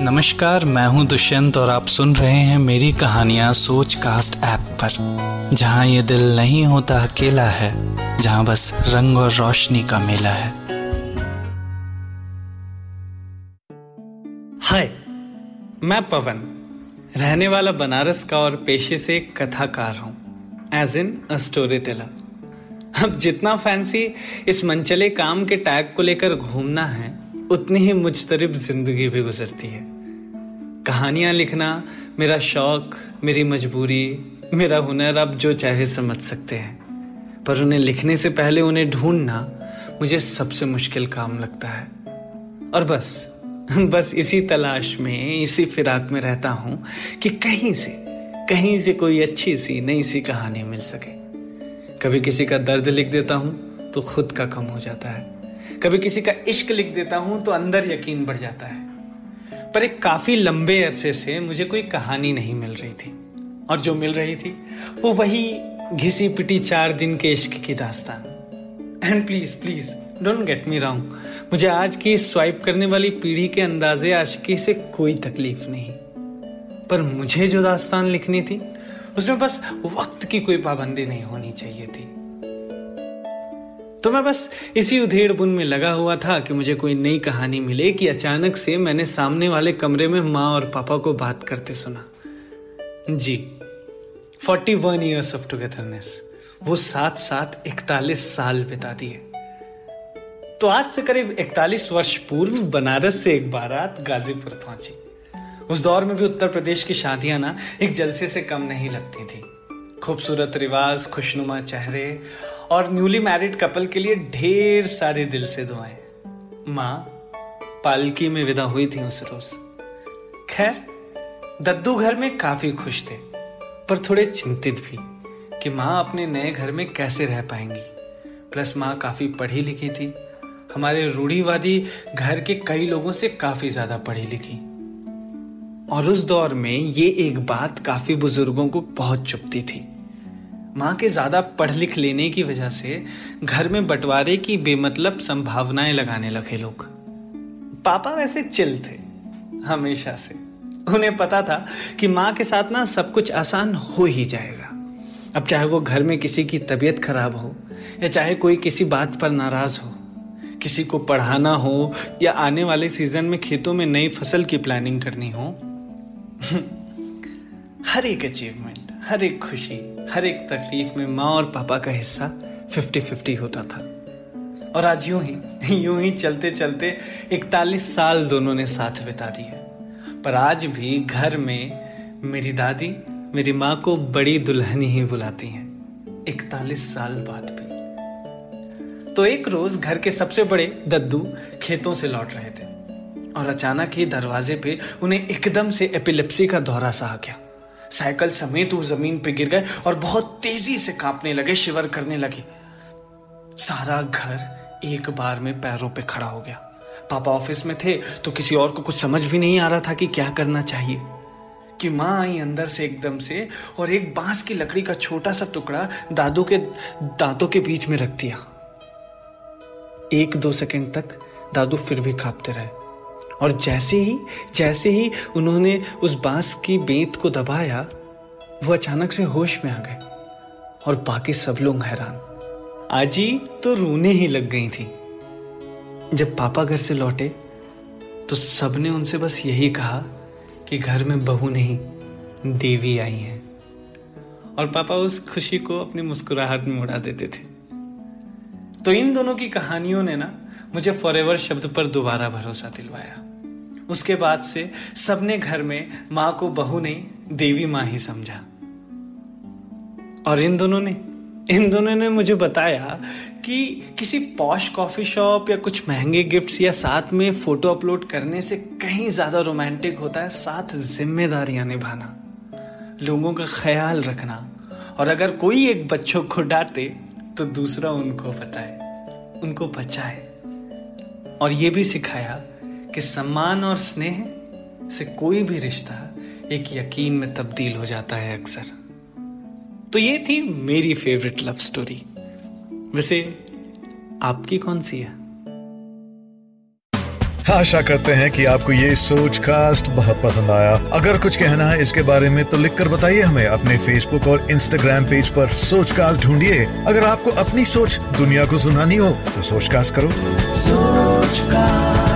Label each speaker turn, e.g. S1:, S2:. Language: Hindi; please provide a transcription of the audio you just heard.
S1: नमस्कार, मैं हूँ दुष्यंत और आप सुन रहे हैं मेरी कहानियाँ सोच कास्ट ऐप पर, जहाँ ये दिल नहीं होता अकेला है, जहाँ बस रंग और रोशनी का मेला है। हाय, मैं पवन, रहने वाला बनारस का और पेशे से कथाकार हूँ एज इन स्टोरी टेलर अब जितना फैंसी इस मनचले काम के टैग को लेकर घूमना है उतनी ही मुजतरब ज़िंदगी भी गुजरती है। कहानियाँ लिखना मेरा शौक, मेरी मजबूरी, मेरा हुनर आप जो चाहे समझ सकते हैं। पर उन्हें लिखने से पहले उन्हें ढूंढना मुझे सबसे मुश्किल काम लगता है। और बस बस इसी तलाश में, इसी फिराक में रहता हूँ कि कहीं से कहीं से कोई अच्छी सी, नई सी कहानी मिल सके। कभी किसी का दर्द लिख देता हूँ तो खुद का कम हो जाता है। कभी किसी का इश्क लिख देता हूँ तो अंदर यकीन बढ़ जाता है। पर एक काफ़ी लंबे अरसे से मुझे कोई कहानी नहीं मिल रही थी। और जो मिल रही थी, वो वही घिसी पिटी चार दिन के इश्क की दास्तान। And please please don't get me wrong मुझे आज की स्वाइप करने वाली पीढ़ी के अंदाजे आशिकी से कोई तकलीफ़ नहीं। पर मुझे जो दास्तान लिखनी थी, उसमें बस वक्त की कोई पाबंदी नहीं होनी चाहिए थी। तो मैं बस इसी उधेड़ बुन में लगा हुआ था कि मुझे कोई नई कहानी मिले कि अचानक से मैंने सामने वाले कमरे में माँ और पापा को बात करते सुना। जी forty one years of togetherness वो साथ साथ इकतालीस साल बिता दिए तो आज से करीब इकतालीस वर्ष पूर्व बनारस से एक बारात गाजीपुर पहुँची। उस दौर में भी उत्तर प्रदेश की शादियाँ ना एक जलसे से कम नहीं लगती थी। खूबसूरत रिवाज, खुशनुमा चेहरे और न्यूली मैरिड कपल के लिए ढेर सारे दिल से दुआएँ। माँ, पालकी में विदा हुई थी उस रोज। खैर, दद्दू घर में काफ़ी खुश थे, पर थोड़े चिंतित भी कि माँ अपने नए घर में कैसे रह पाएँगी। प्लस माँ काफ़ी पढ़ी लिखी थी। हमारे रूढ़ीवादी घर के कई लोगों से काफ़ी ज़्यादा पढ़ी लिखी। और उस दौर में ये एक बात काफ़ी बुज़ुर्गों को बहुत चुपती थी। माँ के ज़्यादा पढ़ लिख लेने की वजह से घर में बंटवारे की बेमतलब संभावनाएँ लगाने लगे लोग। पापा वैसे चिल थे, हमेशा से। उन्हें पता था कि माँ के साथ ना सब कुछ आसान हो ही जाएगा। अब चाहे वो घर में किसी की तबीयत खराब हो, या चाहे कोई किसी बात पर नाराज़ हो, किसी को पढ़ाना हो, या आने वाले सीज़न में खेतों में नई फ़सल की प्लानिंग करनी हो, हर एक अचीवमेंट हर एक खुशी हर एक तकलीफ़ में माँ और पापा का हिस्सा फिफ्टी फिफ्टी होता था। और आज यूँ ही यूँ ही चलते चलते इकतालीस साल दोनों ने साथ बिता दिए। पर आज भी घर में मेरी दादी मेरी माँ को बड़ी दुल्हनी ही बुलाती हैं, इकतालीस साल बाद भी। तो एक रोज घर के सबसे बड़े दद्दू खेतों से लौट रहे थे और अचानक ही दरवाजे पे उन्हें एकदम से एपिलेप्सी का दौरा सा आ गया। साइकिल समेत वो ज़मीन पे गिर गए और बहुत तेज़ी से कांपने लगे, शिवर करने लगे। सारा घर एक बार में पैरों पे खड़ा हो गया। पापा ऑफ़िस में थे तो किसी और को कुछ समझ भी नहीं आ रहा था कि क्या करना चाहिए। कि माँ आई अंदर से एकदम से और एक बाँस की लकड़ी का छोटा सा टुकड़ा दादू के, दांतों के बीच में रख दिया। एक दो सेकंड तक दादू फिर भी कांपते रहे। और जैसे ही जैसे ही उन्होंने उस बाँस की बेत को दबाया, वो अचानक से होश में आ गए और बाकी सब लोग हैरान। आजी तो रोने ही लग गई थी। जब पापा घर से लौटे तो सबने उनसे बस यही कहा कि घर में बहू नहीं, देवी आई है। और पापा उस खुशी को अपनी मुस्कुराहट में उड़ा देते थे। तो इन दोनों की कहानियों ने ना, मुझे फॉरएवर शब्द पर दोबारा भरोसा दिलवाया। उसके बाद से सबने घर में माँ को बहू नहीं, देवी माँ ही समझा। और इन दोनों ने, इन दोनों ने मुझे बताया कि किसी पॉश कॉफ़ी शॉप या कुछ महँगे गिफ्ट्स या साथ में फ़ोटो अपलोड करने से कहीं ज़्यादा रोमांटिक होता है, साथ जिम्मेदारियाँ निभाना, लोगों का ख्याल रखना। और अगर कोई एक बच्चों को डांटे तो दूसरा उनको बताए, उनको बचाए। और ये भी सिखाया कि सम्मान और स्नेह से कोई भी रिश्ता एक यकीन में तब्दील हो जाता है अक्सर। तो ये थी मेरी फेवरेट लव स्टोरी वैसे आपकी कौन सी है?
S2: आशा करते हैं कि आपको ये सोच कास्ट बहुत पसंद आया। अगर कुछ कहना है इसके बारे में तो लिख कर बताइए हमें अपने फेसबुक और इंस्टाग्राम पेज पर सोच कास्ट ढूंढिए। अगर आपको अपनी सोच दुनिया को सुनानी हो तो सोच कास्ट करो।
S3: सोच कास्ट